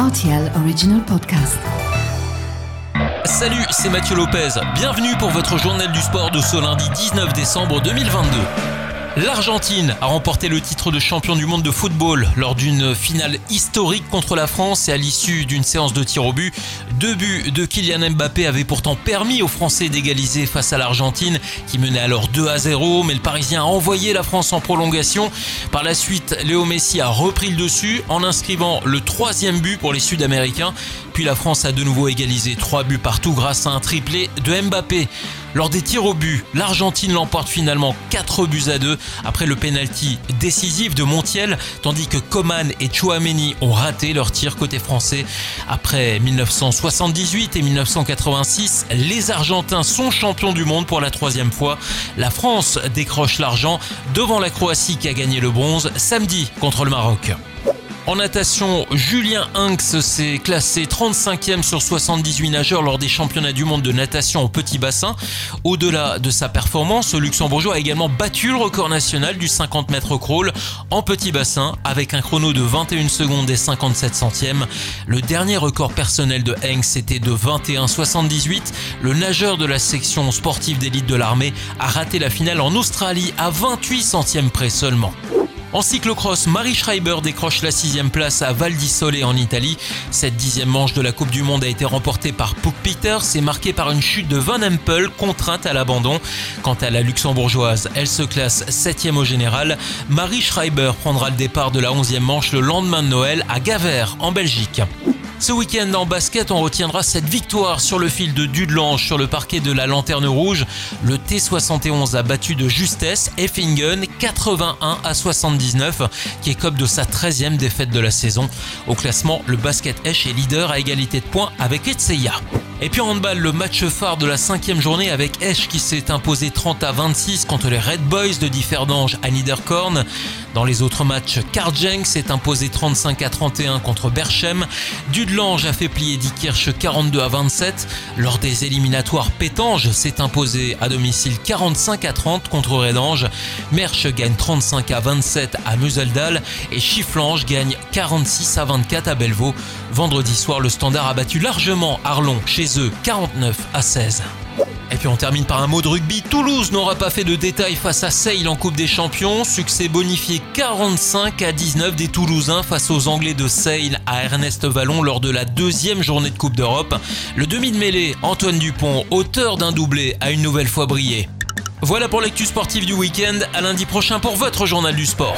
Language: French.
RTL Original Podcast. Salut, c'est Mathieu Lopez. Bienvenue pour votre journal du sport de ce lundi 19 décembre 2022. L'Argentine a remporté le titre de champion du monde de football lors d'une finale historique contre la France et à l'issue d'une séance de tir au but. Deux buts de Kylian Mbappé avaient pourtant permis aux Français d'égaliser face à l'Argentine qui menait alors 2 à 0 mais le Parisien a envoyé la France en prolongation. Par la suite, Léo Messi a repris le dessus en inscrivant le troisième but pour les Sud-Américains. Puis la France a de nouveau égalisé trois buts partout grâce à un triplé de Mbappé. Lors des tirs au but, l'Argentine l'emporte finalement 4 buts à 2 après le penalty décisif de Montiel, tandis que Coman et Chouameni ont raté leur tir côté français. Après 1978 et 1986, les Argentins sont champions du monde pour la troisième fois. La France décroche l'argent devant la Croatie qui a gagné le bronze samedi contre le Maroc. En natation, Julien Hinx s'est classé 35e sur 78 nageurs lors des championnats du monde de natation au petit bassin. Au-delà de sa performance, le Luxembourgeois a également battu le record national du 50 mètres crawl en petit bassin avec un chrono de 21 secondes et 57 centièmes. Le dernier record personnel de Hinx était de 21,78. Le nageur de la section sportive d'élite de l'armée a raté la finale en Australie à 28 centièmes près seulement. En cyclocross, Marie Schreiber décroche la sixième place à Val di Sole en Italie. Cette dixième manche de la Coupe du Monde a été remportée par Puck Peters et marquée par une chute de Van Empel contrainte à l'abandon. Quant à la luxembourgeoise, elle se classe septième au général. Marie Schreiber prendra le départ de la onzième manche le lendemain de Noël à Gavert en Belgique. Ce week-end en basket, on retiendra cette victoire sur le fil de Dudelange sur le parquet de la Lanterne Rouge. Le T71 a battu de justesse Effingen 81 à 79, qui écope de sa 13e défaite de la saison. Au classement, le basket Esch est leader à égalité de points avec Etseya. Et puis en handball, le match phare de la cinquième journée avec Esch qui s'est imposé 30 à 26 contre les Red Boys de Differdange à Niederkorn. Dans les autres matchs, Karjeng s'est imposé 35 à 31 contre Berchem. Dudelange a fait plier Dikirch 42 à 27. Lors des éliminatoires, Pétange s'est imposé à domicile 45 à 30 contre Redange. Merche gagne 35 à 27 à Museldal et Chifflange gagne 46 à 24 à Bellevaux. Vendredi soir, le Standard a battu largement Arlon chez 49 à 16. Et puis on termine par un mot de rugby. Toulouse n'aura pas fait de détails face à Sale en Coupe des Champions. Succès bonifié 45 à 19 des Toulousains face aux Anglais de Sale à Ernest Vallon lors de la deuxième journée de Coupe d'Europe. Le demi de mêlée, Antoine Dupont, auteur d'un doublé, a une nouvelle fois brillé. Voilà pour l'actu sportive du week-end. À lundi prochain pour votre journal du sport.